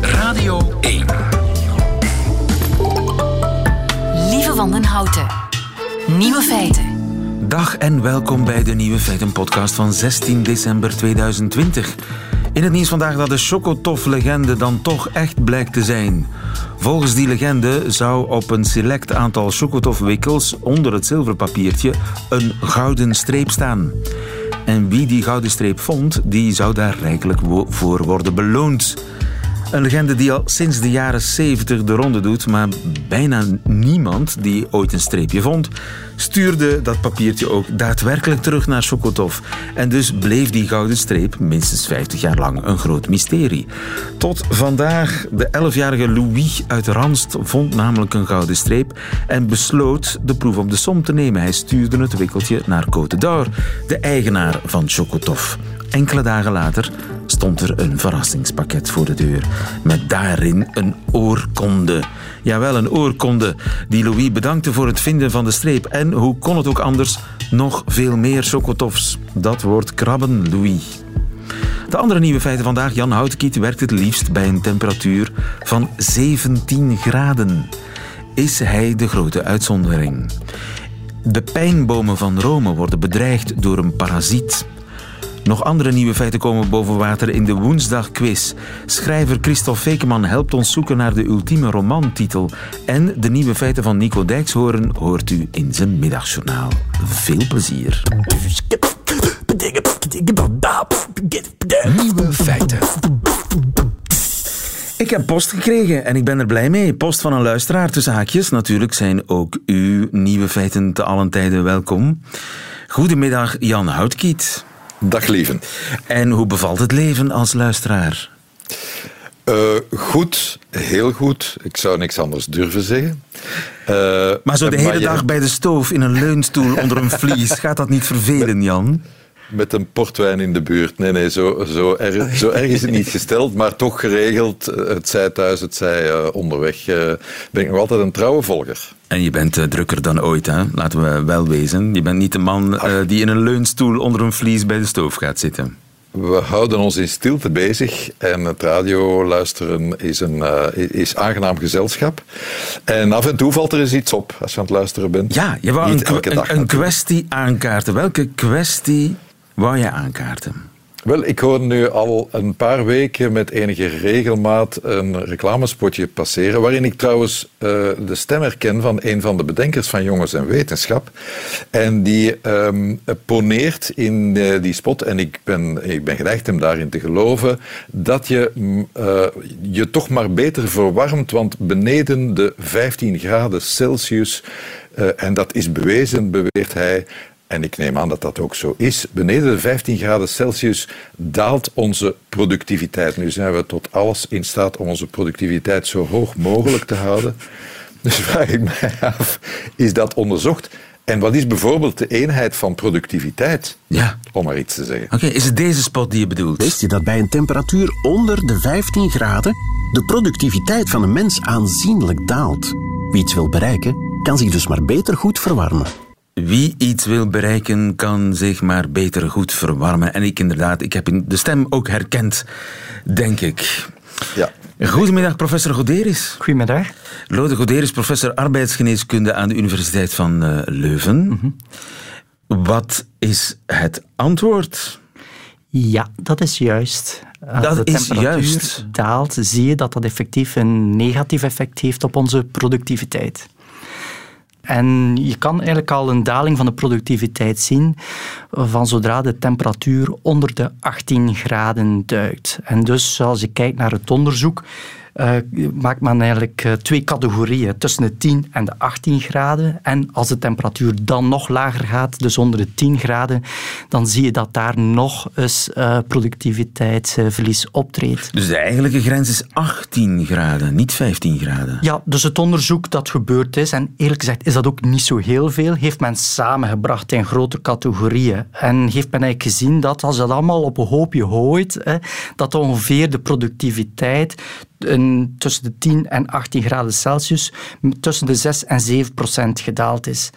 Radio 1. Lieve Wandenhouten. Nieuwe feiten. Dag en welkom bij de Nieuwe Feiten podcast van 16 december 2020. In het nieuws vandaag dat de Chocotof-legende dan toch echt blijkt te zijn. Volgens die legende zou op een select aantal Chocotof-wikkels onder het zilverpapiertje een gouden streep staan. En wie die gouden streep vond, die zou daar rijkelijk voor worden beloond. Een legende die al sinds de jaren 70 de ronde doet, maar bijna niemand die ooit een streepje vond, stuurde dat papiertje ook daadwerkelijk terug naar Sokotov. En dus bleef die gouden streep minstens 50 jaar lang een groot mysterie. Tot vandaag, de 11-jarige Louis uit Ranst vond namelijk een gouden streep en besloot de proef op de som te nemen. Hij stuurde het wikkeltje naar Côte d'Or, de eigenaar van Chocotov. Enkele dagen later stond er een verrassingspakket voor de deur. Met daarin een oorkonde. Jawel, een oorkonde die Louis bedankte voor het vinden van de streep. En hoe kon het ook anders? Nog veel meer chocotofs. Dat wordt krabben, Louis. De andere nieuwe feiten vandaag. Jan Houtkiet werkt het liefst bij een temperatuur van 17 graden. Is hij de grote uitzondering? De pijnbomen van Rome worden bedreigd door een parasiet. Nog andere nieuwe feiten komen boven water in de Woensdagquiz. Schrijver Christophe Fekeman helpt ons zoeken naar de ultieme romantitel. En de nieuwe feiten van Nico Dijkshoorn hoort u in zijn middagjournaal. Veel plezier. Nieuwe feiten. Ik heb post gekregen en ik ben er blij mee. Post van een luisteraar tussen haakjes. Natuurlijk zijn ook uw nieuwe feiten te allen tijden welkom. Goedemiddag, Jan Houtkiet. Dag lieven. En hoe bevalt het leven als luisteraar? Uh, goed, heel goed. Ik zou niks anders durven zeggen. Uh, maar zo de hele dag bij de stoof in een leunstoel onder een vlies, gaat dat niet vervelen, Jan? Met een portwijn in de buurt. Nee, nee, zo, zo, erg, zo erg is het niet gesteld, maar toch geregeld. Het zij thuis, het zij uh, onderweg. Uh, ben ik nog altijd een trouwe volger. En je bent uh, drukker dan ooit, hè? laten we wel wezen. Je bent niet de man die in een leunstoel onder een vlies bij de stoof gaat zitten. We houden ons in stilte bezig en het radio luisteren is een is aangenaam gezelschap. En af en toe valt er eens iets op als je aan het luisteren bent. Ja, je wou een, een, een kwestie aankaarten. Welke kwestie wou je aankaarten? Wel, ik hoor nu al een paar weken met enige regelmaat een reclamespotje passeren, waarin ik trouwens uh, de stem herken van een van de bedenkers van Jongens en Wetenschap. En die um, poneert in uh, die spot, en ik ben, ik ben geneigd hem daarin te geloven, dat je uh, je toch maar beter verwarmt, want beneden de 15 graden Celsius, en dat is bewezen, beweert hij, en ik neem aan dat dat ook zo is, beneden de 15 graden Celsius daalt onze productiviteit. Nu zijn we tot alles in staat om onze productiviteit zo hoog mogelijk te houden. Dus vraag ik mij af, is dat onderzocht? En wat is bijvoorbeeld de eenheid van productiviteit? Ja. Om maar iets te zeggen. Oké, okay, is het deze spot die je bedoelt? Wist je dat bij een temperatuur onder de 15 graden de productiviteit van een mens aanzienlijk daalt? Wie iets wil bereiken, kan zich dus maar beter goed verwarmen. Wie iets wil bereiken, kan zich maar beter goed verwarmen. En ik inderdaad, ik heb de stem ook herkend, denk ik. Ja. Goedemiddag, professor Goderis. Goedemiddag. Lode Goderis, professor arbeidsgeneeskunde aan de Universiteit van uh, Leuven. Mm -hmm. Wat is het antwoord? Ja, dat is juist. Als dat de is temperatuur juist. daalt, zie je dat dat effectief een negatief effect heeft op onze productiviteit. En je kan eigenlijk al een daling van de productiviteit zien van zodra de temperatuur onder de 18 graden duikt. En dus als je kijkt naar het onderzoek, uh, maakt men eigenlijk uh, twee categorieën tussen de 10 en de 18 graden. En als de temperatuur dan nog lager gaat, dus onder de 10 graden, dan zie je dat daar nog eens uh, productiviteitsverlies optreedt. Dus de eigenlijke grens is 18 graden, niet 15 graden? Ja, dus het onderzoek dat gebeurd is, en eerlijk gezegd is dat ook niet zo heel veel, heeft men samengebracht in grote categorieën. En heeft men eigenlijk gezien dat als je dat allemaal op een hoopje gooit, hè, dat ongeveer de productiviteit een, tussen de 10 en 18 graden Celsius tussen de 6 en 7 procent gedaald is.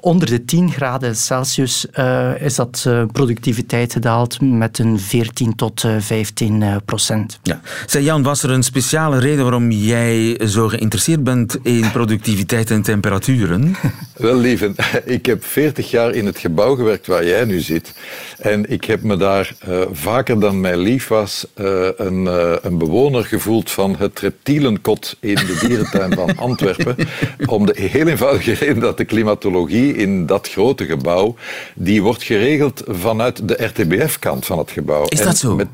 Onder de 10 graden Celsius uh, is dat uh, productiviteit gedaald met een 14 tot 15 procent. Ja. Zeg Jan, was er een speciale reden waarom jij zo geïnteresseerd bent in productiviteit en temperaturen? Wel, lieve, ik heb 40 jaar in het gebouw gewerkt waar jij nu zit. En ik heb me daar vaker dan mij lief was een, een bewoner gevoeld van het reptielenkot in de dierentuin van Antwerpen. Om de heel eenvoudige reden dat de klimatologie in dat grote gebouw, die wordt geregeld vanuit de RTBF-kant van het gebouw. Is dat zo? Met,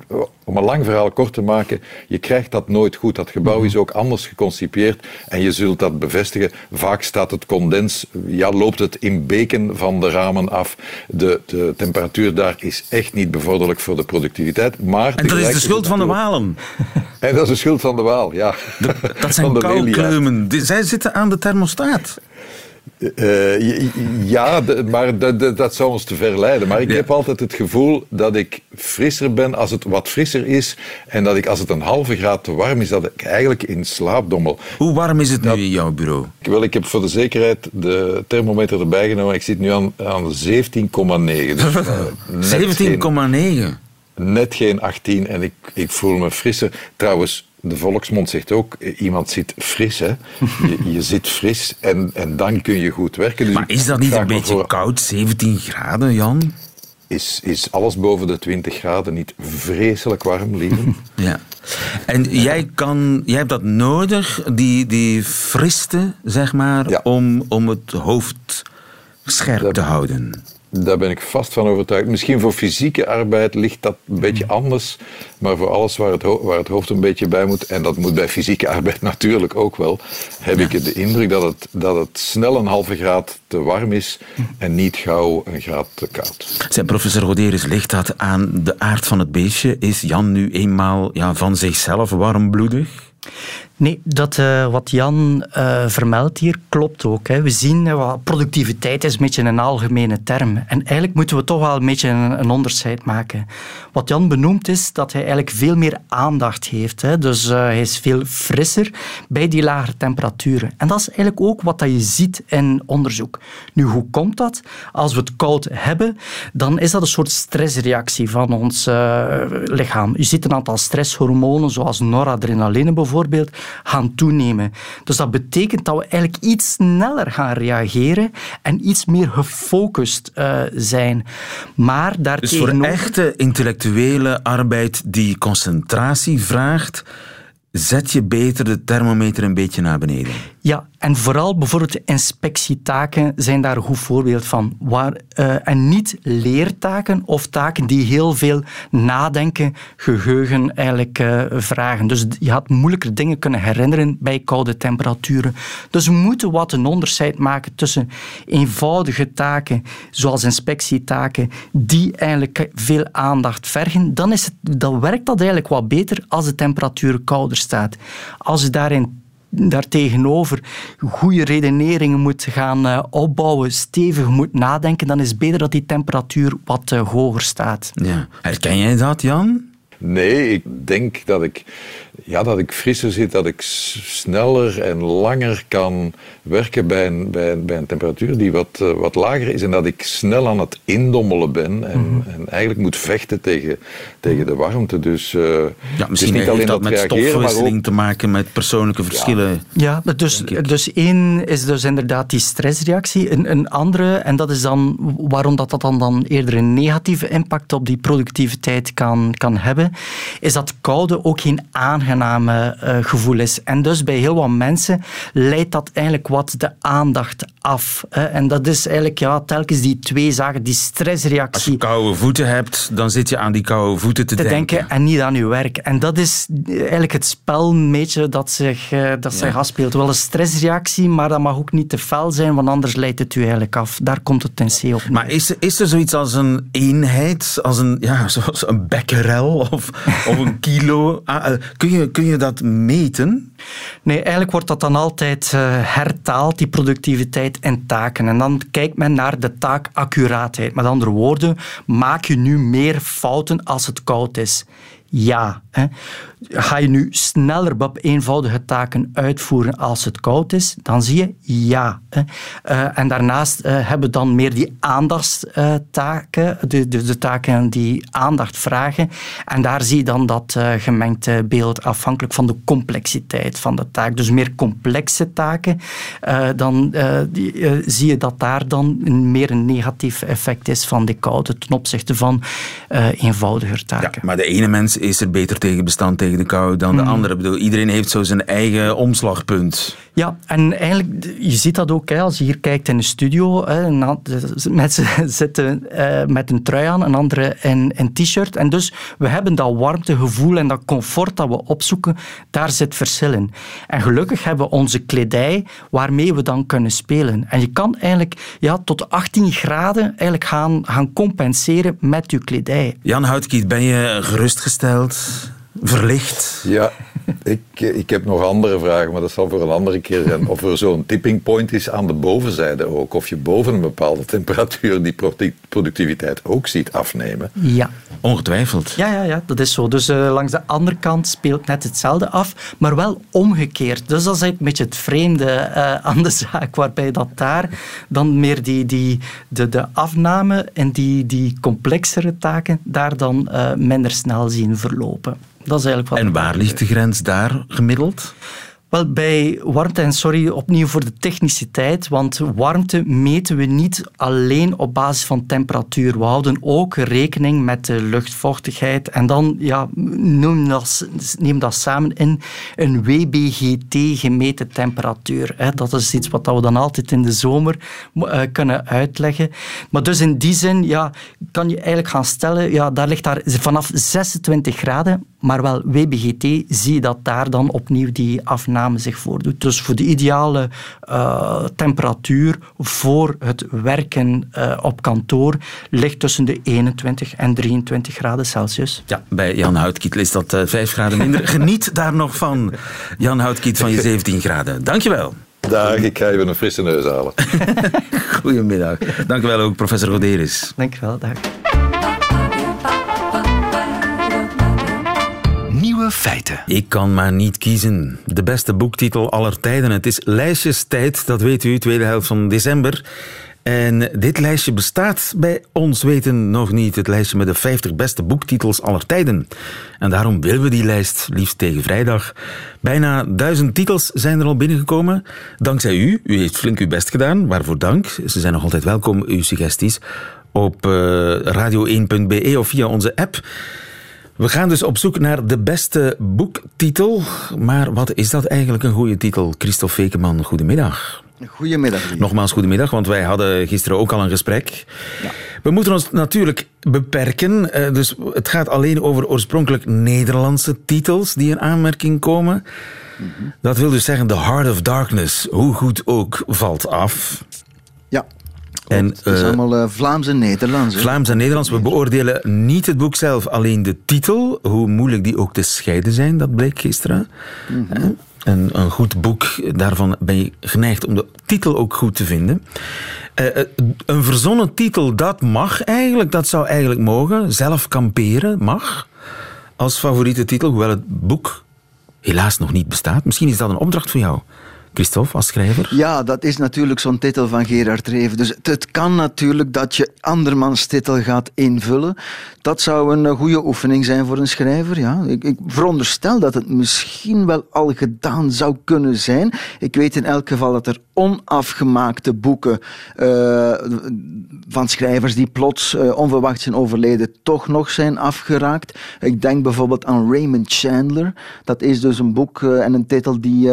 om een lang verhaal kort te maken, je krijgt dat nooit goed. Dat gebouw is ook anders geconcipieerd en je zult dat bevestigen. Vaak staat het condens, ja, loopt het in beken van de ramen af. De, de temperatuur daar is echt niet bevorderlijk voor de productiviteit. Maar en dat is de schuld van de walen. En dat is de schuld van de waal, ja. dat zijn koukleumen. Zij zitten aan de thermostaat. Uh, ja, maar dat zou ons te ver leiden. Maar ik heb altijd het gevoel dat ik frisser ben als het wat frisser is. En dat ik als het een halve graad te warm is, dat ik eigenlijk in slaap dommel. Hoe warm is het nu in jouw bureau? Wel, ik heb voor de zekerheid de thermometer erbij genomen. Ik zit nu aan, aan 17,9. Dus, 17,9? Net geen 18 en ik, ik voel me frisser. Trouwens, de volksmond zegt ook, eh, iemand zit fris. Hè? Je, je zit fris en, en dan kun je goed werken. Dus maar is dat niet een beetje koud, 17 graden, Jan? Is, is alles boven de 20 graden niet vreselijk warm, lieve? ja. En jij, kan, jij hebt dat nodig, die, die friste, zeg maar, om, om het hoofd scherp te houden. Daar ben ik vast van overtuigd. Misschien voor fysieke arbeid ligt dat een beetje anders. Maar voor alles waar het, waar het hoofd een beetje bij moet, en dat moet bij fysieke arbeid natuurlijk ook wel, heb ik de indruk dat het, dat het snel een halve graad te warm is en niet gauw een graad te koud. Zijn professor Roderis ligt dat aan de aard van het beestje. Is Jan nu eenmaal ja, van zichzelf warmbloedig? Nee, dat, uh, wat Jan uh, vermeldt hier klopt ook. Hè. We zien, uh, productiviteit is een beetje een algemene term. En eigenlijk moeten we toch wel een beetje een, onderscheid maken. Wat Jan benoemt is dat hij eigenlijk veel meer aandacht heeft. Hè. Dus hij is veel frisser bij die lagere temperaturen. En dat is eigenlijk ook wat je ziet in onderzoek. Nu, hoe komt dat? Als we het koud hebben, dan is dat een soort stressreactie van ons lichaam. Je ziet een aantal stresshormonen, zoals noradrenaline bijvoorbeeld, gaan toenemen. Dus dat betekent dat we eigenlijk iets sneller gaan reageren en iets meer gefocust uh, zijn. Maar daartegenover... Dus voor echte intellectuele arbeid die concentratie vraagt, zet je beter de thermometer een beetje naar beneden. Ja, en vooral bijvoorbeeld inspectietaken zijn daar een goed voorbeeld van. Waar, uh, en niet leertaken of taken die heel veel nadenken, geheugen eigenlijk uh, vragen. Dus je had moeilijker dingen kunnen herinneren bij koude temperaturen. Dus we moeten wat een onderscheid maken tussen eenvoudige taken, zoals inspectietaken, die eigenlijk veel aandacht vergen. Dan, is het, dan werkt dat eigenlijk wat beter als de temperatuur kouder staat. Als je daarin daartegenover goede redeneringen moet gaan uh, opbouwen, stevig moet nadenken, dan is het beter dat die temperatuur wat uh, hoger staat. Ja. Herken jij dat, Jan? Nee, ik denk dat ik ja, dat ik frisser zit, dat ik sneller en langer kan werken bij een, bij een, bij een temperatuur die wat, uh, wat lager is. En dat ik snel aan het indommelen ben en, mm -hmm. en eigenlijk moet vechten tegen, tegen de warmte. Dus uh, ja, misschien niet alleen dat, dat met stofwisseling ook... te maken met persoonlijke verschillen. Ja, ja dus, dus één is dus inderdaad die stressreactie. Een, een andere, en dat is dan waarom dat, dat dan, dan eerder een negatieve impact op die productiviteit kan, kan hebben, is dat koude ook geen aangename uh, gevoel is. En dus bij heel wat mensen leidt dat eigenlijk wat de aandacht af. Hè. En dat is eigenlijk ja, telkens die twee zaken, die stressreactie. Als je koude voeten hebt, dan zit je aan die koude voeten te, te denken. En niet aan je werk. En dat is eigenlijk het spel een beetje dat zich, uh, dat ja. zich afspeelt. Wel een stressreactie, maar dat mag ook niet te fel zijn, want anders leidt het u eigenlijk af. Daar komt het ten C op. Maar is, is er zoiets als een eenheid, als een, ja, zoals een becquerel of, een kilo? Ah, uh, kun je kun je dat meten? Nee, eigenlijk wordt dat dan altijd uh, hertaald, die productiviteit en taken. En dan kijkt men naar de taakaccuraatheid. Met andere woorden, maak je nu meer fouten als het koud is? Ja. Hè. Ga je nu sneller op eenvoudige taken uitvoeren als het koud is? Dan zie je ja. Uh, en daarnaast uh, hebben we dan meer die aandachtstaken, de, de, de, taken die aandacht vragen. En daar zie je dan dat uh, gemengd beeld afhankelijk van de complexiteit van de taak. Dus meer complexe taken, dan die, zie je dat daar dan meer een negatief effect is van die koude ten opzichte van eenvoudiger taken. Ja, maar de ene mens is er beter tegen bestand tegen de kou dan de Mhm. andere. Ik bedoel, iedereen heeft zo zijn eigen omslagpunt. Ja, en eigenlijk, je ziet dat ook hè, als je hier kijkt in de studio. Hè, mensen zitten uh, met een trui aan, een andere in een t-shirt. En dus we hebben dat warmtegevoel en dat comfort dat we opzoeken, daar zit verschil in. En gelukkig hebben we onze kledij waarmee we dan kunnen spelen. En je kan eigenlijk ja, tot 18 graden eigenlijk gaan, gaan compenseren met je kledij. Jan Houtkiet, ben je gerustgesteld? Verlicht? Ja, ik, ik heb nog andere vragen, maar dat zal voor een andere keer zijn. Of er zo'n tipping point is aan de bovenzijde ook. Of je boven een bepaalde temperatuur die productiviteit ook ziet afnemen. Ja. Ongetwijfeld. Ja, ja, ja dat is zo. Dus uh, langs de andere kant speelt net hetzelfde af, maar wel omgekeerd. Dus dat is een beetje het vreemde uh, aan de zaak, waarbij dat daar dan meer die, die, de, de afname en die, die complexere taken daar dan uh, minder snel zien verlopen. Dat is eigenlijk wat en waar ligt de grens daar gemiddeld? Wel, bij warmte, en sorry opnieuw voor de techniciteit, want warmte meten we niet alleen op basis van temperatuur. We houden ook rekening met de luchtvochtigheid en dan ja, neem, dat, neem dat samen in een WBGT gemeten temperatuur. Dat is iets wat we dan altijd in de zomer uh, kunnen uitleggen. Maar dus in die zin ja, kan je eigenlijk gaan stellen, ja, daar ligt daar vanaf 26 graden, maar wel WBGT zie je dat daar dan opnieuw die afname zich voordoet. Dus voor de ideale uh, temperatuur voor het werken uh, op kantoor ligt tussen de 21 en 23 graden Celsius. Ja, bij Jan Houtkiet is dat uh, 5 graden minder. Geniet daar nog van, Jan Houtkiet, van je 17 graden. Dankjewel. Dag, ik ga even een frisse neus halen. Goedemiddag. Dankjewel ook, professor Roderis. Dankjewel, dag. Feiten. Ik kan maar niet kiezen. De beste boektitel aller tijden. Het is Lijstjestijd, dat weet u, tweede helft van december. En dit lijstje bestaat bij ons weten nog niet. Het lijstje met de 50 beste boektitels aller tijden. En daarom willen we die lijst liefst tegen vrijdag. Bijna duizend titels zijn er al binnengekomen. Dankzij u. U heeft flink uw best gedaan. Waarvoor dank. Ze zijn nog altijd welkom, uw suggesties. Op uh, radio1.be of via onze app. We gaan dus op zoek naar de beste boektitel. Maar wat is dat eigenlijk een goede titel? Christophe Vekeman, goedemiddag. Goedemiddag. Lief. Nogmaals, goedemiddag, want wij hadden gisteren ook al een gesprek. Ja. We moeten ons natuurlijk beperken. Dus het gaat alleen over oorspronkelijk Nederlandse titels die in aanmerking komen. Mm -hmm. Dat wil dus zeggen, The Heart of Darkness, hoe goed ook, valt af. En, het is uh, allemaal uh, Vlaams en Nederlands. Vlaams en Nederlands. We beoordelen niet het boek zelf, alleen de titel. Hoe moeilijk die ook te scheiden zijn, dat bleek gisteren. Mm -hmm. En een goed boek, daarvan ben je geneigd om de titel ook goed te vinden. Uh, een verzonnen titel, dat mag eigenlijk, dat zou eigenlijk mogen. Zelf kamperen mag als favoriete titel, hoewel het boek helaas nog niet bestaat. Misschien is dat een opdracht voor jou. Christophe, als schrijver? Ja, dat is natuurlijk zo'n titel van Gerard Reven. Dus het, het, kan natuurlijk dat je andermans titel gaat invullen. Dat zou een goede oefening zijn voor een schrijver. Ja. Ik, ik veronderstel dat het misschien wel al gedaan zou kunnen zijn. Ik weet in elk geval dat er onafgemaakte boeken uh, van schrijvers die plots uh, onverwacht zijn overleden toch nog zijn afgeraakt. Ik denk bijvoorbeeld aan Raymond Chandler. Dat is dus een boek en een titel die,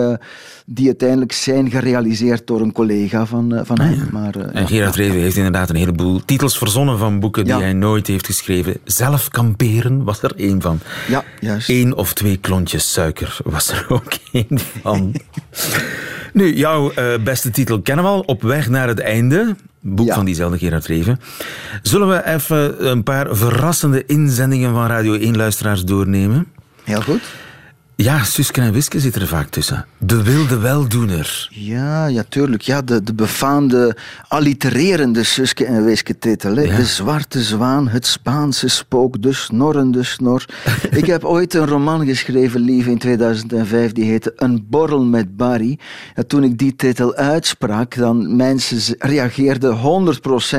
die uiteindelijk zijn gerealiseerd door een collega van, van ah, hem. Maar, en Gerard Reven heeft inderdaad een heleboel titels verzonnen van boeken die hij nooit heeft geschreven. Zelf kamperen was er één van. Ja, juist. Eén of twee klontjes suiker was er ook één van. nu, jouw eh, beste titel kennen we al. Op weg naar het einde. Boek Ja. van diezelfde Gerard Reven. Zullen we even een paar verrassende inzendingen van Radio 1-luisteraars doornemen? Heel goed. Ja, Suske en Wiske zit er vaak tussen. De wilde weldoener. Ja, ja, tuurlijk. Ja, de, de befaamde allitererende Suske en Wiske titel. Ja. De zwarte zwaan, het Spaanse spook, de snorrende snor. Ik heb ooit een roman geschreven, lief, in 2005. Die heette Een borrel met Barry. En toen ik die titel uitsprak, dan mensen reageerden 100%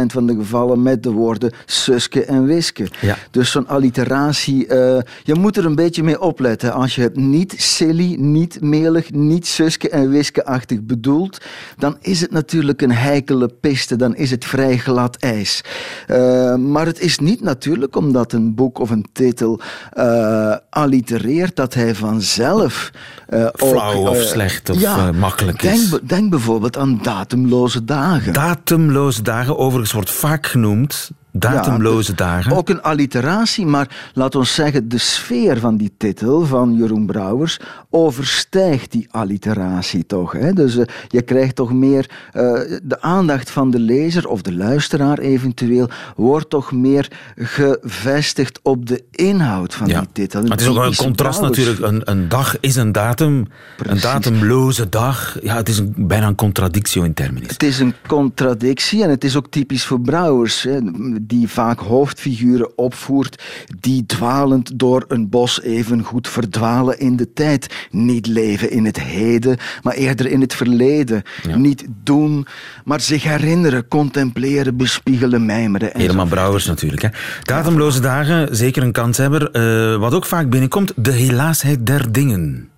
van de gevallen met de woorden Suske en Wiske. Ja. Dus zo'n alliteratie, eh, je moet er een beetje mee opletten. Als je het niet silly, niet melig, niet Suske en Wiske-achtig bedoelt, dan is het natuurlijk een heikele piste, dan is het vrij glad ijs. Eh, maar het is niet natuurlijk omdat een boek of een titel eh allitereert, dat hij vanzelf eh, Flauw ook, of slecht of, ja, makkelijk denk, is. Denk bijvoorbeeld aan datumloze dagen. Datumloze dagen, overigens wordt vaak genoemd. Datumloze Ja, dagen. Ook een alliteratie, maar laat ons zeggen, de sfeer van die titel van Jeroen Brouwers overstijgt die alliteratie toch. Hè? Dus eh, je krijgt toch meer eh, de aandacht van de lezer of de luisteraar eventueel, wordt toch meer gevestigd op de inhoud van Ja. die titel. Maar het is ook een contrast Brouwers. natuurlijk. Een, een dag is een datum. Precies. Een datumloze dag. Ja, het is een, bijna een contradictio in terminis. Het is een contradictie en het is ook typisch voor Brouwers, hè, die vaak hoofdfiguren opvoert die dwalend door een bos even goed verdwalen in de tijd. Niet leven in het heden, maar eerder in het verleden. Ja. Niet doen, maar zich herinneren, contempleren, bespiegelen, mijmeren. en Helemaal Brouwers natuurlijk. Hè. Datumloze dagen, zeker een kanshebber. Eh, wat ook vaak binnenkomt, de helaasheid der dingen.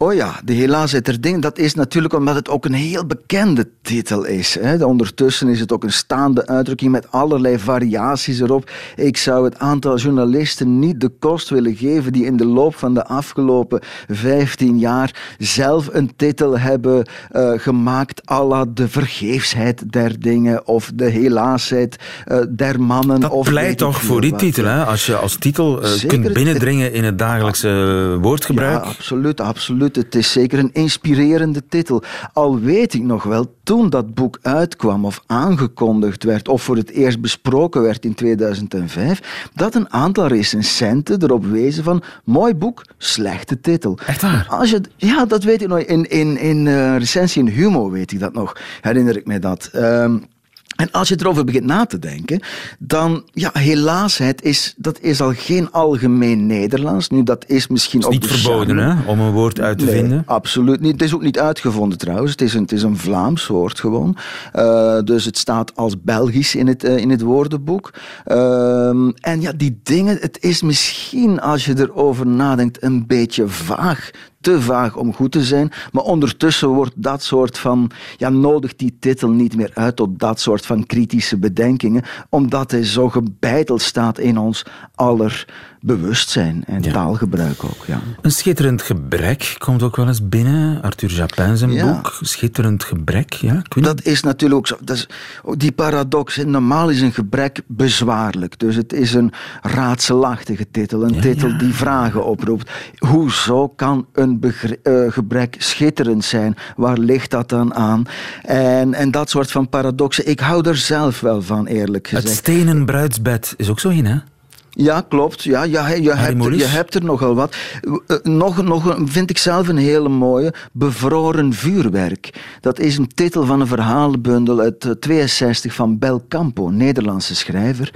Oh ja, de helaasheid der dingen, dat is natuurlijk omdat het ook een heel bekende titel is. Hè. Ondertussen is het ook een staande uitdrukking met allerlei variaties erop. Ik zou het aantal journalisten niet de kost willen geven die in de loop van de afgelopen 15 jaar zelf een titel hebben eh, gemaakt à la de vergeefsheid der dingen of de helaasheid eh, der mannen. Dat of pleit toch voor die wat. titel, hè? Als je als titel eh, kunt binnendringen in het dagelijkse woordgebruik. Ja, absoluut, absoluut. Het is zeker een inspirerende titel. Al weet ik nog wel, toen dat boek uitkwam of aangekondigd werd of voor het eerst besproken werd in 2005, dat een aantal recensenten erop wezen van mooi boek, slechte titel. Echt waar? Als je, ja, dat weet ik nog. In, in, in eh, recensie in Humo weet ik dat nog, herinner ik mij dat. Ehm, en als je erover begint na te denken, dan, ja, helaasheid is, dat is al geen algemeen Nederlands. Nu, dat is misschien Het is ook niet de verboden, hè? Om een woord uit te Nee, vinden. Absoluut niet. Het is ook niet uitgevonden trouwens. Het is een, het is een Vlaams woord gewoon. Eh, dus het staat als Belgisch in het, eh, in het woordenboek. Ehm, en ja, die dingen, het is misschien als je erover nadenkt een beetje vaag. Te vaag om goed te zijn. Maar ondertussen wordt dat soort van. Ja, nodigt die titel niet meer uit tot dat soort van kritische bedenkingen. Omdat hij zo gebeiteld staat in ons aller bewustzijn en Ja. taalgebruik ook. Ja. Een schitterend gebrek komt ook wel eens binnen. Arthur Japin zijn Ja. boek. Schitterend gebrek, ja. Dat is natuurlijk ook zo. Dat is, ook die paradox. Normaal is een gebrek bezwaarlijk. Dus het is een raadselachtige titel. Een Ja, titel die vragen oproept. Hoezo kan een eh, gebrek schitterend zijn? Waar ligt dat dan aan? En, en dat soort van paradoxen. Ik hou er zelf wel van, eerlijk Het gezegd. stenen bruidsbed is ook zo in, hè? Ja, klopt. Ja, ja, je, hebt, er- je hebt er nogal wat. Eh, Nog, nog een- vind ik zelf een hele mooie. Bevroren vuurwerk. Dat is een titel van een verhalenbundel uit eh, 62 van Bel Campo, Nederlandse schrijver.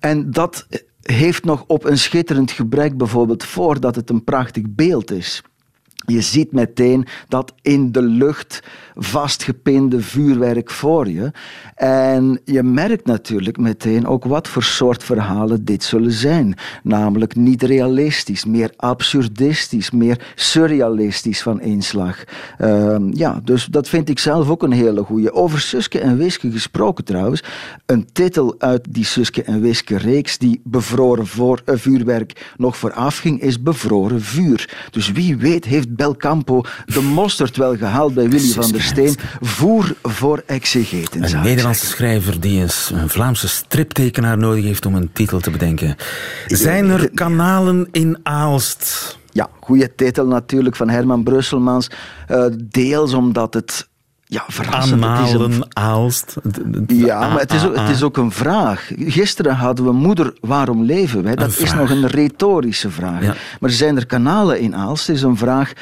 En dat eh, heeft nog op een schitterend gebrek bijvoorbeeld voordat het een prachtig beeld is. Je ziet meteen dat in de lucht vastgepinde vuurwerk voor je. En je merkt natuurlijk meteen ook wat voor soort verhalen dit zullen zijn. Namelijk niet realistisch, meer absurdistisch, meer surrealistisch van inslag. Ehm, ja, dus dat vind ik zelf ook een hele goeie. Over Suske en Wiske gesproken trouwens. Een titel uit die Suske en Wiske reeks die bevroren voor, eh, vuurwerk nog vooraf ging, is Bevroren Vuur. Dus wie weet heeft Belcampo de mosterd wel gehaald bij Willy van der Steen. Voer voor exegeten, Een Nederlandse schrijver die een, een Vlaamse striptekenaar nodig heeft om een titel te bedenken. Zijn er kanalen in Aalst? Ja, goede titel natuurlijk van Herman Brusselmans. Eh, deels omdat het ja, verrassend. Is een- Aanmalen, Aalst. Ja, maar het is, ook, het is ook een vraag. Gisteren hadden we moeder, waarom leven wij? Dat is vraag. nog een retorische vraag. Ja. Maar zijn er kanalen in Aalst? Het is een vraag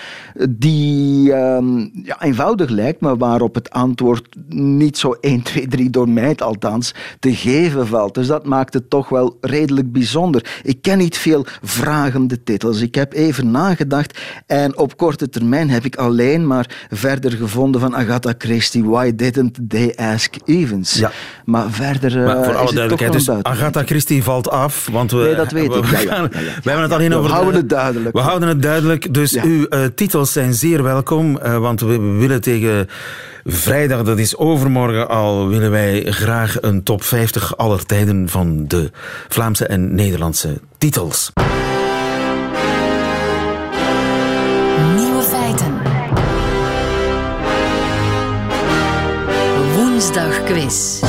die ehm, ja, eenvoudig lijkt, maar waarop het antwoord niet zo 1, 2, 3 door mij althans te geven valt. Dus dat maakt het toch wel redelijk bijzonder. Ik ken niet veel vragende titels. Ik heb even nagedacht en op korte termijn heb ik alleen maar verder gevonden van Agatha Christie. Why didn't they ask Evans? Ja. Maar verder eh, Maar voor is alle duidelijkheid, dus. Agatha Christie valt af, want we... Nee, dat weet we, ik. Ja, gaan-. We hebben het alleen We over... de- houden het duidelijk. We houden het duidelijk, dus uw eh, titels zijn zeer welkom, eh, want we willen tegen vrijdag, dat is overmorgen al, willen wij graag een top 50 aller tijden van de Vlaamse en Nederlandse titels. Quiz.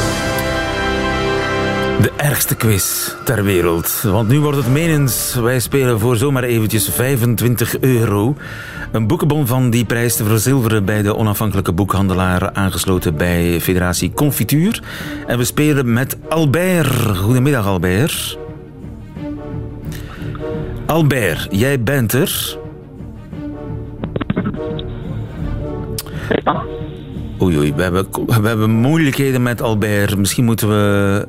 De ergste quiz ter wereld. Want nu wordt het menens. Wij spelen voor zomaar eventjes 25 euro. Een boekenbon van die prijs te verzilveren bij de onafhankelijke boekhandelaar aangesloten bij Federatie Confituur. En we spelen met Albert. Goedemiddag Albert. Albert, jij bent er. Oei, oei, we hebben, we hebben moeilijkheden met Albert. Misschien moeten we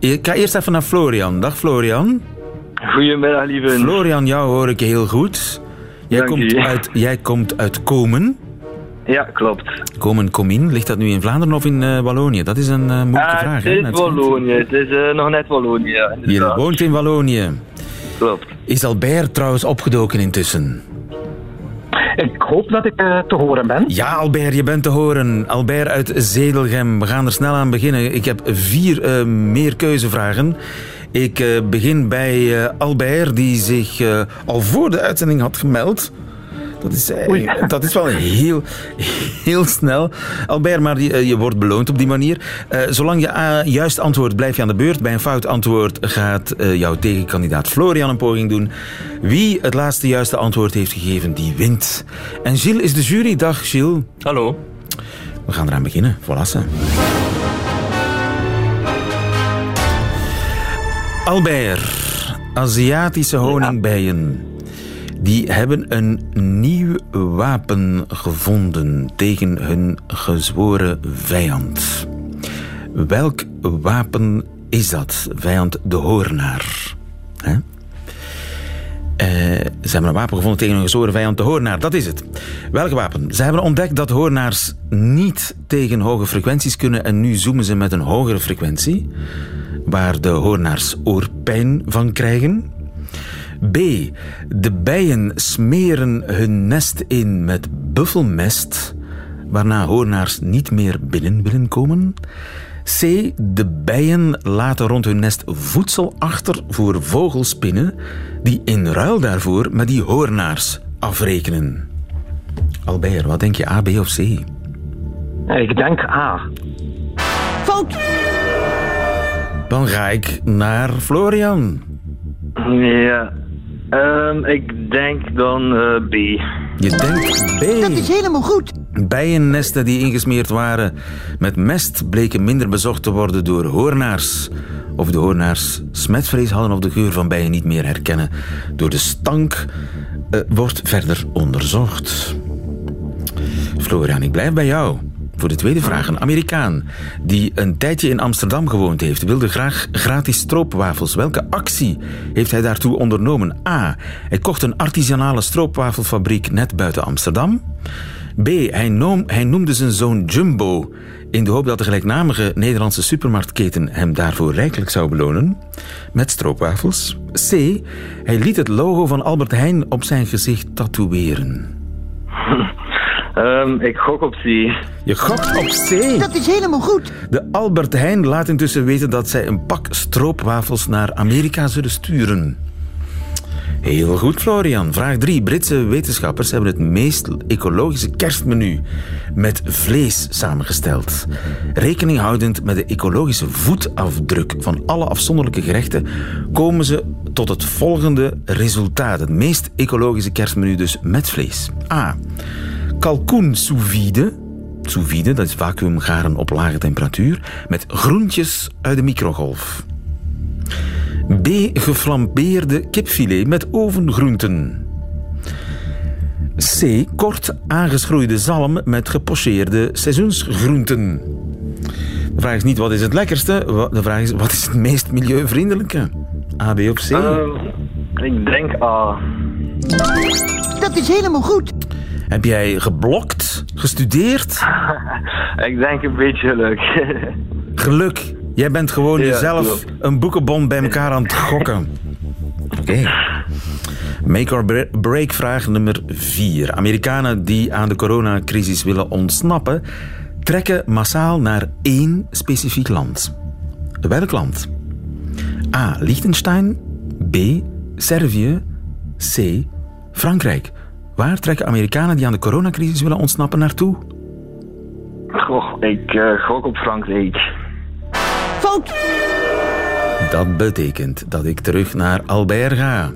ik ga eerst even naar Florian. Dag Florian. Goedemiddag, lieve. Florian, jou hoor ik heel goed. Jij, Dank komt uit, jij komt uit Komen. Ja, klopt. Komen, Comien. Ligt dat nu in Vlaanderen of in eh, Wallonië? Dat is een eh, moeilijke Ah, vraag. het is. Wallonië. Het is eh, nog net Wallonië, Je woont in Wallonië. Klopt. Is Albert trouwens opgedoken intussen? Ik hoop dat ik eh, te horen ben. Ja, Albert, je bent te horen. Albert uit Zedelgem. We gaan er snel aan beginnen. Ik heb vier eh, meer keuzevragen. Ik eh, begin bij Albert, die zich al voor de uitzending had gemeld. Dat is, eh, Oei. dat is wel heel, heel snel. Albert, maar je, je wordt beloond op die manier. Eh, zolang je eh, juist antwoordt, blijf je aan de beurt. Bij een fout antwoord gaat eh, jouw tegenkandidaat Florian een poging doen. Wie het laatste juiste antwoord heeft gegeven, die wint. En Gilles is de jury. Dag Gilles. Hallo. We gaan eraan beginnen. Voilà. Albert, Aziatische honingbijen. Die hebben een nieuw wapen gevonden tegen hun gezworen vijand. Welk wapen is dat? Vijand de hoornaar. Hè? Eh, ze hebben een wapen gevonden tegen een gezworen vijand, de hoornaar. Dat is het. Welk wapen? Ze hebben ontdekt dat hoornaars niet tegen hoge frequenties kunnen en nu zoomen ze met een hogere frequentie, waar de hoornaars oorpijn van krijgen. B. De bijen smeren hun nest in met buffelmest, waarna hoornaars niet meer binnen willen komen. C. De bijen laten rond hun nest voedsel achter voor vogelspinnen, die in ruil daarvoor met die hoornaars afrekenen. Albert, wat denk je, A, B of C? Ik denk A. Dan ga ik naar Florian. Ja. Ehm, ik denk dan eh, B. Je denkt B. Dat is helemaal goed. Bijennesten die ingesmeerd waren met mest bleken minder bezocht te worden door hoornaars. Of de hoornaars smetvrees hadden of de geur van bijen niet meer herkennen. Door de stank eh, wordt verder onderzocht. Florian, ik blijf bij jou. Voor de tweede vraag. Een Amerikaan die een tijdje in Amsterdam gewoond heeft, wilde graag gratis stroopwafels. Welke actie heeft hij daartoe ondernomen? A. Hij kocht een artisanale stroopwafelfabriek net buiten Amsterdam. B. Hij, noem, hij noemde zijn zoon Jumbo in de hoop dat de gelijknamige Nederlandse supermarktketen hem daarvoor rijkelijk zou belonen met stroopwafels. C. Hij liet het logo van Albert Heijn op zijn gezicht tatoeëren. Ehm, ik gok op C. Je gokt op C. Dat is helemaal goed. De Albert Heijn laat intussen weten dat zij een pak stroopwafels naar Amerika zullen sturen. Heel goed, Florian. Vraag 3. Britse wetenschappers hebben het meest ecologische kerstmenu met vlees samengesteld. Rekening houdend met de ecologische voetafdruk van alle afzonderlijke gerechten komen ze tot het volgende resultaat. Het meest ecologische kerstmenu dus met vlees. A. Kalkoen sous vide. sous vide, dat is vacuümgaren op lage temperatuur, met groentjes uit de microgolf. B. Geflambeerde kipfilet met ovengroenten. C. Kort aangeschroeide zalm met gepocheerde seizoensgroenten. De vraag is niet wat is het lekkerste, de vraag is wat is het meest milieuvriendelijke? A, B of C? Ehm, ik denk A. Dat is helemaal goed. Heb jij geblokt, gestudeerd? ik denk een beetje geluk. Geluk. Jij bent gewoon Ja, jezelf een boekenbon bij elkaar aan het gokken. Oké. Make or bre- break vraag nummer 4. Amerikanen die aan de coronacrisis willen ontsnappen, trekken massaal naar één specifiek land. Welk land? A. Liechtenstein. B. Servië. C. Frankrijk. Waar trekken Amerikanen die aan de coronacrisis willen ontsnappen naartoe? Goh, ik eh, gok op Frankrijk. Fout. Dat betekent dat ik terug naar Albert ga.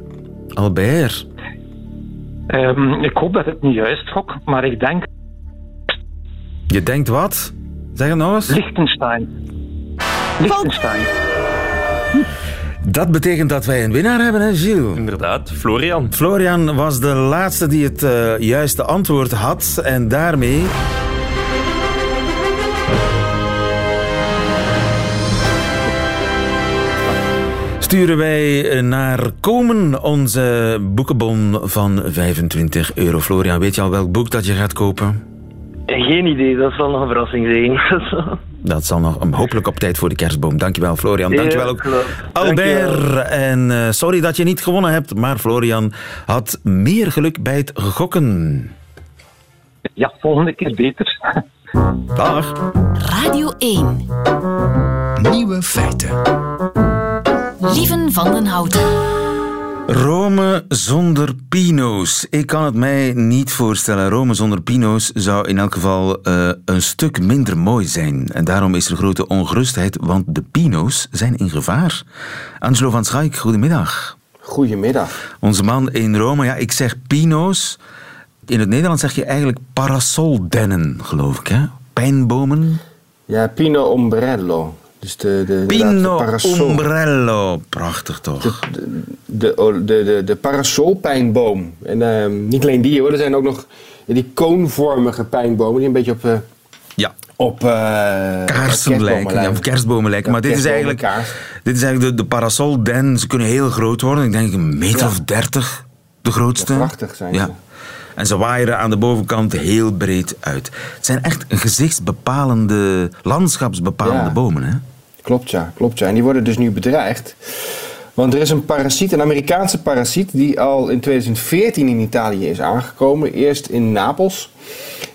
Albert, Ehm, ik hoop dat het niet juist gok, maar ik denk je denkt wat? Zeg het nog eens. Liechtenstein. Liechtenstein. Dat betekent dat wij een winnaar hebben, hè, Gilles? Inderdaad, Florian. Florian was de laatste die het eh, juiste antwoord had. En daarmee. Sturen wij naar Komen onze boekenbon van 25 euro. Florian, weet je al welk boek dat je gaat kopen? Geen idee, dat zal nog een verrassing zijn. Dat zal nog um, hopelijk op tijd voor de kerstboom. Dankjewel, Florian. Dankjewel ook. Albert. Dankjewel. En eh, sorry dat je niet gewonnen hebt, maar Florian had meer geluk bij het gokken. Ja, volgende keer beter. Dag. Radio 1. Nieuwe feiten. Lieven van den Houten. Rome zonder pino's. Ik kan het mij niet voorstellen. Rome zonder pino's zou in elk geval eh, een stuk minder mooi zijn. En daarom is er grote ongerustheid, want de pino's zijn in gevaar. Angelo van Schaik, goedemiddag. Goedemiddag. Onze man in Rome, ja, ik zeg pino's. In het Nederlands zeg je eigenlijk parasoldennen, geloof ik, hè? Pijnbomen. Ja, Pino Ombrello. Dus de, de, de Pino. Prachtig toch? De, de, de, de parasolpijnboom. En ehm, niet alleen die hoor, er zijn ook nog die koonvormige pijnbomen die een beetje op, eh, Ja. op eh, Kaarsen lijken, ja, of kerstbomen lijken. Ja, maar dit is eigenlijk, kaars. dit is eigenlijk de, de parasolden. Ze kunnen heel groot worden. Ik denk een meter Ja. of dertig, de grootste. Prachtig zijn ja. ze. En ze waaieren aan de bovenkant heel breed uit. Het zijn echt gezichtsbepalende, landschapsbepalende bomen. Hè? Klopt ja, klopt ja. En die worden dus nu bedreigd. Want er is een parasiet, een Amerikaanse parasiet, die al in 2014 in Italië is aangekomen. Eerst in Napels.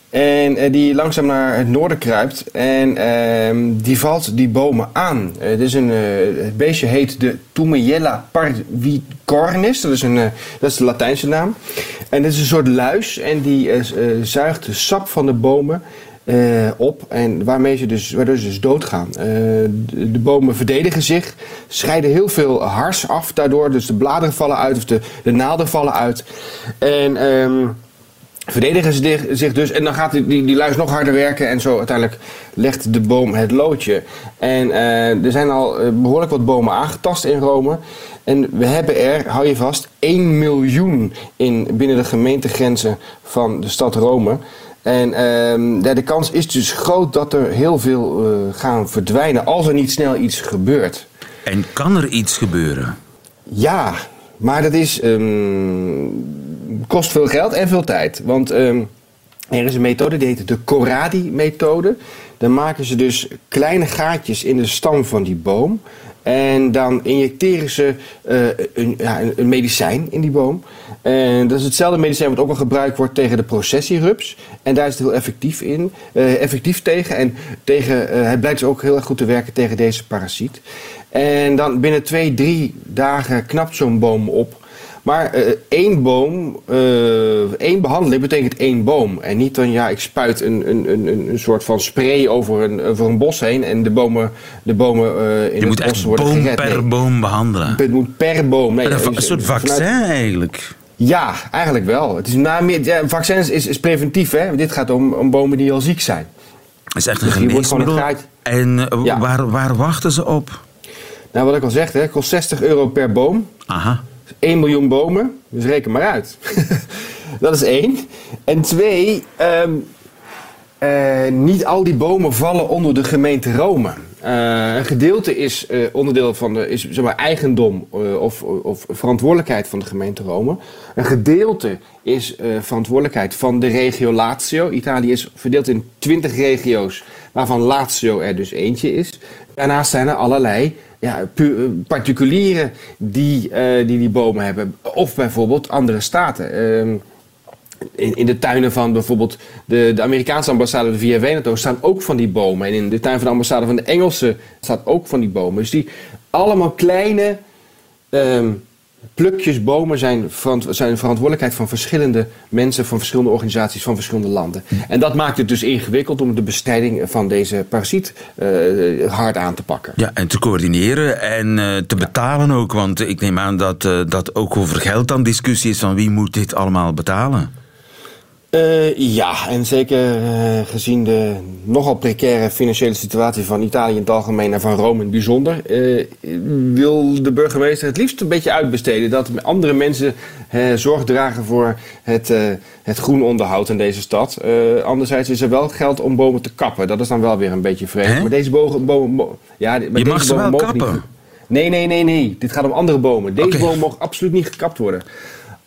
En eh, die langzaam naar het noorden kruipt. En ehm, die valt die bomen aan. Eh, het, is een, eh, het beestje heet de Tumeiella parvicornis. Dat is, een, eh, dat is de Latijnse naam. En dit is een soort luis. En die eh, eh, zuigt de sap van de bomen eh, op. En waarmee ze dus, waardoor ze dus doodgaan. Eh, de, bomen verdedigen zich. Scheiden heel veel hars af daardoor. Dus de bladeren vallen uit. Of de, de naalden vallen uit. En... ehm, verdedigen ze zich- dus. En dan gaat die, die, luis nog harder werken. En zo uiteindelijk legt de boom het loodje. En eh, er zijn al eh, behoorlijk wat bomen aangetast in Rome. En we hebben er, hou je vast, 1 miljoen in, binnen de gemeentegrenzen van de stad Rome. En ehm, de kans is dus groot dat er heel veel eh, gaan verdwijnen als er niet snel iets gebeurt. En kan er iets gebeuren? Ja, maar dat is, ehm, kost veel geld en veel tijd. Want ehm, er is een methode die heet de Corradi-methode. Dan maken ze dus kleine gaatjes in de stam van die boom. En dan injecteren ze eh, een, ja, een medicijn in die boom. En dat is hetzelfde medicijn wat ook al gebruikt wordt tegen de processierups. En daar is het heel effectief, in, eh, effectief tegen. En tegen, eh, het blijkt dus ook heel erg goed te werken tegen deze parasiet. En dan binnen twee, drie dagen knapt zo'n boom op. Maar eh, één boom, eh, één behandeling betekent één boom. En niet dan, ja, ik spuit een, een, een, een soort van spray over een, over een bos heen en de bomen, de bomen eh, in Je het moet bos echt worden boom gered. per Nee. boom behandelen. Het moet per boom. Nee, Een, eh, soort vanuit- vaccin eigenlijk. Ja, eigenlijk wel. Het is na meer, ja, vaccins is, is preventief. Hè? Dit gaat om, om bomen die al ziek zijn. is echt een Dus geneesmiddel. het En eh, Ja. waar, waar wachten ze op? Nou, wat ik al zeg, het kost 60 euro per boom. Aha. 1 miljoen bomen, dus reken maar uit. dat is één. En twee, ehm, eh, niet al die bomen vallen onder de gemeente Rome. Eh, een gedeelte is eh, onderdeel van de is, zeg maar, eigendom eh, of, of verantwoordelijkheid van de gemeente Rome. Een gedeelte is verantwoordelijkheid van de regio Lazio. Italië is verdeeld in 20 regio's, waarvan Lazio er dus eentje is. Daarnaast zijn er allerlei ja, particulieren die, die die bomen hebben. Of bijvoorbeeld andere staten. In, in de tuinen van bijvoorbeeld de, de Amerikaanse ambassade de Via Veneto staan ook van die bomen. En in de tuin van de ambassade van de Engelse staat ook van die bomen. Dus die allemaal kleine ehm, plukjes bomen zijn, verant- zijn verantwoordelijkheid van verschillende mensen, van verschillende organisaties, van verschillende landen. En dat maakt het dus ingewikkeld om de bestrijding van deze parasiet eh, hard aan te pakken. Ja, en te coördineren en eh, te betalen ook. Want ik neem aan dat eh, dat ook over geld dan discussie is van wie moet dit allemaal betalen. Eh, ja, en zeker eh, gezien de nogal precaire financiële situatie van Italië in het algemeen en van Rome in het bijzonder, eh, wil de burgemeester het liefst een beetje uitbesteden. Dat andere mensen zorg dragen voor het, het groen onderhoud in deze stad. Anderzijds is er wel geld om bomen te kappen. Dat is dan wel weer een beetje vreemd. Maar deze bomen. ja, maar Je mag ze wel mogen niet- kappen. Nee, nee, nee, nee. Dit gaat om andere bomen. Deze boom mag absoluut niet gekapt worden.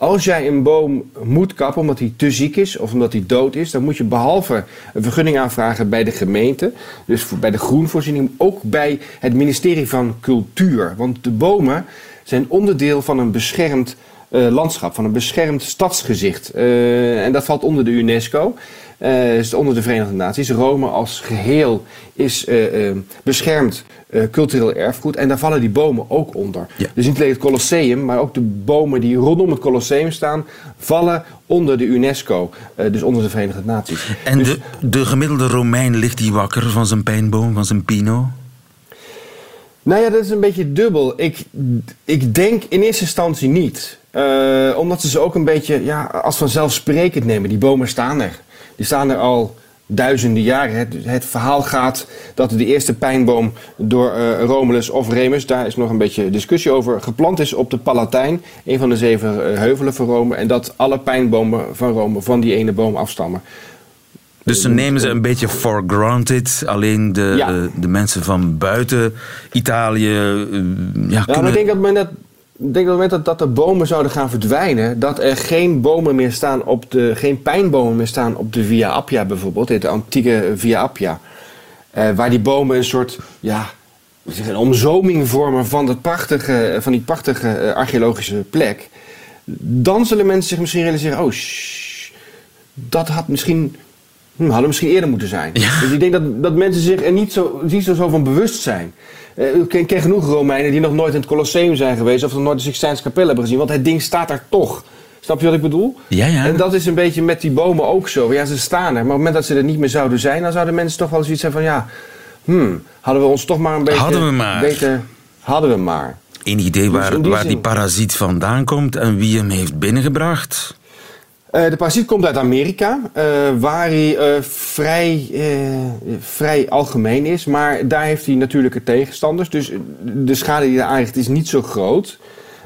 Als jij een boom moet kappen omdat hij te ziek is of omdat hij dood is, dan moet je behalve een vergunning aanvragen bij de gemeente, dus bij de groenvoorziening, ook bij het ministerie van Cultuur. Want de bomen zijn onderdeel van een beschermd landschap, van een beschermd stadsgezicht. Eh, en dat valt onder de UNESCO. eh, is onder de Verenigde Naties. Rome als geheel is eh, eh, beschermd eh, cultureel erfgoed. En daar vallen die bomen ook onder. Ja. Dus niet alleen het Colosseum, maar ook de bomen die rondom het Colosseum staan, vallen onder de UNESCO. eh, dus onder de Verenigde Naties. En Dus- de, de gemiddelde Romein ligt die wakker van zijn pijnboom, van zijn pino? Nou ja, dat is een beetje dubbel. Ik, ik denk in eerste instantie niet. Eh, omdat ze ze ook een beetje ja, als vanzelfsprekend nemen. Die bomen staan er. Die staan er al duizenden jaren. Het, het verhaal gaat dat de eerste pijnboom door eh, Romulus of Remus, daar is nog een beetje discussie over, geplant is op de Palatijn, een van de zeven eh, heuvelen van Rome. En dat alle pijnbomen van Rome van die ene boom afstammen. Dus ze nemen ze een beetje for granted. Alleen de, Ja. de mensen van buiten Italië ja, Ja, maar kunnen... ik denk dat, men dat, denk dat op het moment dat, dat de bomen zouden gaan verdwijnen, dat er geen bomen meer staan op de, geen pijnbomen meer staan op de Via Appia bijvoorbeeld, de antieke Via Appia. Eh, waar die bomen een soort, ja, een omzoming vormen van, dat prachtige, van die prachtige eh, archeologische plek. Dan zullen mensen zich misschien realiseren, oh, shh, dat had misschien, hm, hadden misschien eerder moeten zijn. Ja. Dus ik denk dat, dat mensen zich er niet zo, niet zo, zo van bewust zijn. Eh, ik ken, ken genoeg Romeinen die nog nooit in het Colosseum zijn geweest of nog nooit de Sixtijnse kapel hebben gezien, want het ding staat er toch. Snap je wat ik bedoel? Ja, ja. En dat is een beetje met die bomen ook zo. Ja, ze staan er, maar op het moment dat ze er niet meer zouden zijn, dan zouden mensen toch wel zoiets hebben van ja, hmm, hadden we ons toch maar een beetje Hadden we maar. beter, hadden we maar. Enig idee waar, Dus in die waar die parasiet vandaan komt en wie hem heeft binnengebracht? Eh, de parasiet komt uit Amerika, eh, waar hij eh, vrij, vrij algemeen is. Maar daar heeft hij natuurlijke tegenstanders. Dus de schade die hij aanricht is niet zo groot.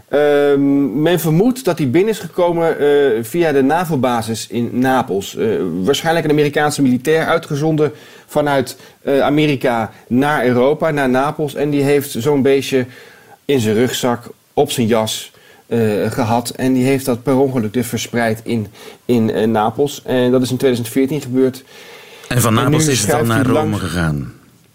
Ehm, men vermoedt dat hij binnen is gekomen via de NAVO-basis in Napels. Waarschijnlijk een Amerikaanse militair uitgezonden vanuit Amerika naar Europa, naar Napels. En die heeft zo'n beestje in zijn rugzak, op zijn jas eh, gehad. En die heeft dat per ongeluk dus verspreid in, in eh, Napels. En dat is in 2014 gebeurd. En van Napels is het dan naar Rome langs- gegaan.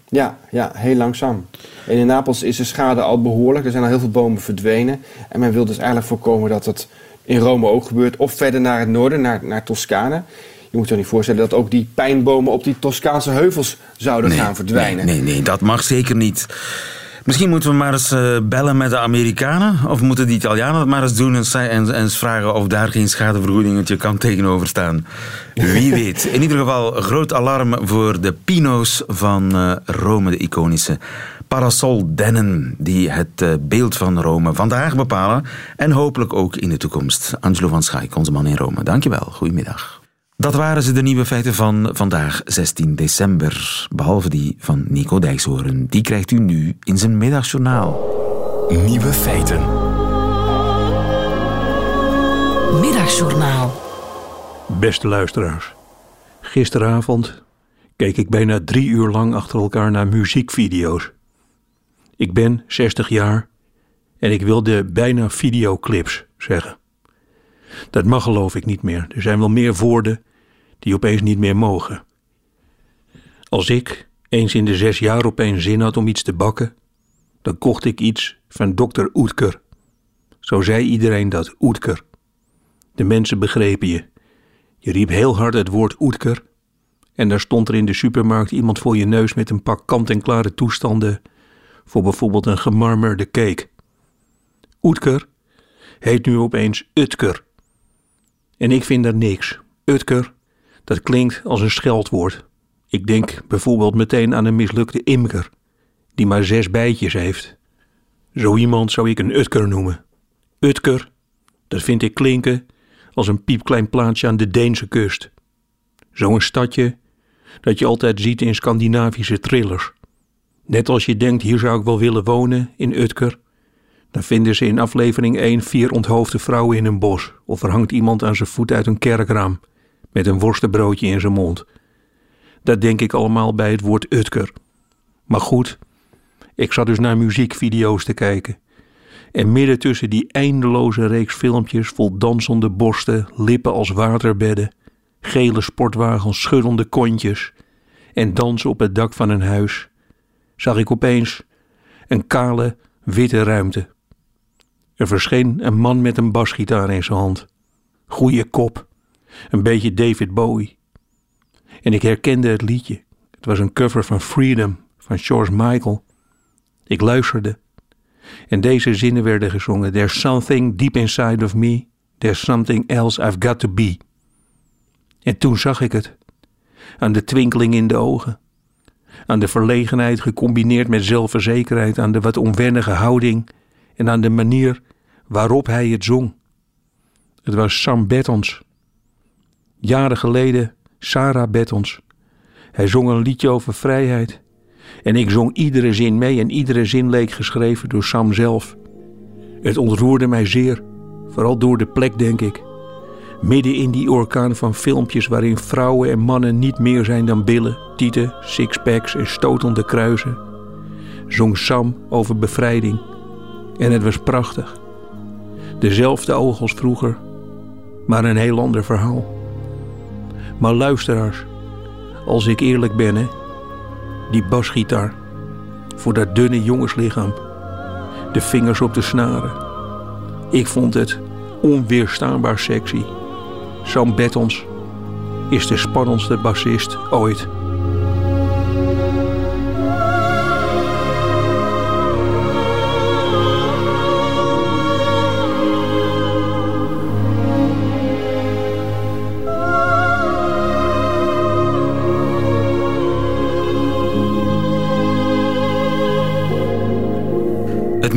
Ja, ja, heel langzaam. En in Napels is de schade al behoorlijk. Er zijn al heel veel bomen verdwenen. En men wil dus eigenlijk voorkomen dat dat in Rome ook gebeurt. Of verder naar het noorden, naar, naar Toscane. Je moet je niet voorstellen dat ook die pijnbomen op die Toscaanse heuvels zouden gaan verdwijnen. Nee, nee, nee, dat mag zeker niet. Misschien moeten we maar eens eh, bellen met de Amerikanen. Of moeten de Italianen het maar eens doen en, en, vragen of daar geen schadevergoedingetje kan tegenover staan. Wie weet. In ieder geval groot alarm voor de Pino's van eh, Rome, de iconische parasoldennen die het eh, beeld van Rome vandaag bepalen en hopelijk ook in de toekomst. Angelo van Schaik, onze man in Rome. Dankjewel. Goedemiddag. Dat waren ze de nieuwe feiten van vandaag, 16 december. Behalve die van Nico Dijkshoorn. Die krijgt u nu in zijn middagjournaal. Nieuwe feiten. Middagjournaal. Beste luisteraars. Gisteravond keek ik bijna drie uur lang achter elkaar naar muziekvideo's. Ik ben 60 jaar en ik wilde bijna videoclips zeggen. Dat mag geloof ik niet meer. Er zijn wel meer woorden die opeens niet meer mogen. Als ik eens in de zes jaar opeens zin had om iets te bakken, dan kocht ik iets van dokter Oetker. Zo zei iedereen dat, Oetker. De mensen begrepen je. Je riep heel hard het woord Oetker en daar stond er in de supermarkt iemand voor je neus met een pak kant-en-klare toestanden voor bijvoorbeeld een gemarmerde cake. Oetker heet nu opeens Utker. En ik vind daar niks. Utker, dat klinkt als een scheldwoord. Ik denk bijvoorbeeld meteen aan een mislukte imker, die maar zes bijtjes heeft. Zo iemand zou ik een Utker noemen. Utker, dat vind ik klinken als een piepklein plaatsje aan de Deense kust. Zo'n stadje dat je altijd ziet in Scandinavische thrillers. Net als je denkt, hier zou ik wel willen wonen, in Utker, dan vinden ze in aflevering 1 vier onthoofde vrouwen in een bos, of er hangt iemand aan zijn voet uit een kerkraam, met een worstenbroodje in zijn mond. Dat denk ik allemaal bij het woord Utker. Maar goed, ik zat dus naar muziekvideo's te kijken. En midden tussen die eindeloze reeks filmpjes vol dansende borsten, lippen als waterbedden, gele sportwagens, schuddende kontjes en dansen op het dak van een huis, zag ik opeens een kale, witte ruimte. Er verscheen een man met een basgitaar in zijn hand. Goeie kop, een beetje David Bowie. En ik herkende het liedje. Het was een cover van Freedom van George Michael. Ik luisterde. En deze zinnen werden gezongen. There's something deep inside of me. There's something else I've got to be. En toen zag ik het. Aan de twinkeling in de ogen. Aan de verlegenheid gecombineerd met zelfverzekerheid. Aan de wat onwennige houding. En aan de manier waarop hij het zong. Het was Sam Bettons. Jaren geleden Sarah Bettons. Hij zong een liedje over vrijheid. En ik zong iedere zin mee en iedere zin leek geschreven door Sam zelf. Het ontroerde mij zeer, vooral door de plek, denk ik. Midden in die orkaan van filmpjes waarin vrouwen en mannen niet meer zijn dan billen, tieten, sixpacks en stotende kruisen, zong Sam over bevrijding. En het was prachtig. Dezelfde oog als vroeger, maar een heel ander verhaal. Maar luisteraars, als ik eerlijk ben, hè, die basgitaar voor dat dunne jongenslichaam, de vingers op de snaren. Ik vond het onweerstaanbaar sexy. Sam Bettons is de spannendste bassist ooit.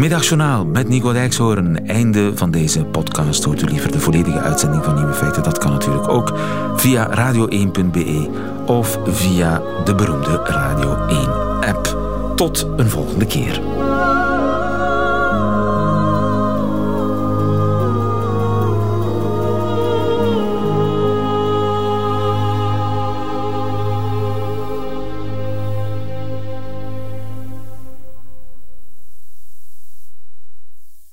Middagjournaal met Nico Dijkshoorn. Einde van deze podcast. Hoort u liever de volledige uitzending van Nieuwe Feiten? Dat kan natuurlijk ook via radio1.be of via de beroemde Radio 1 app. Tot een volgende keer.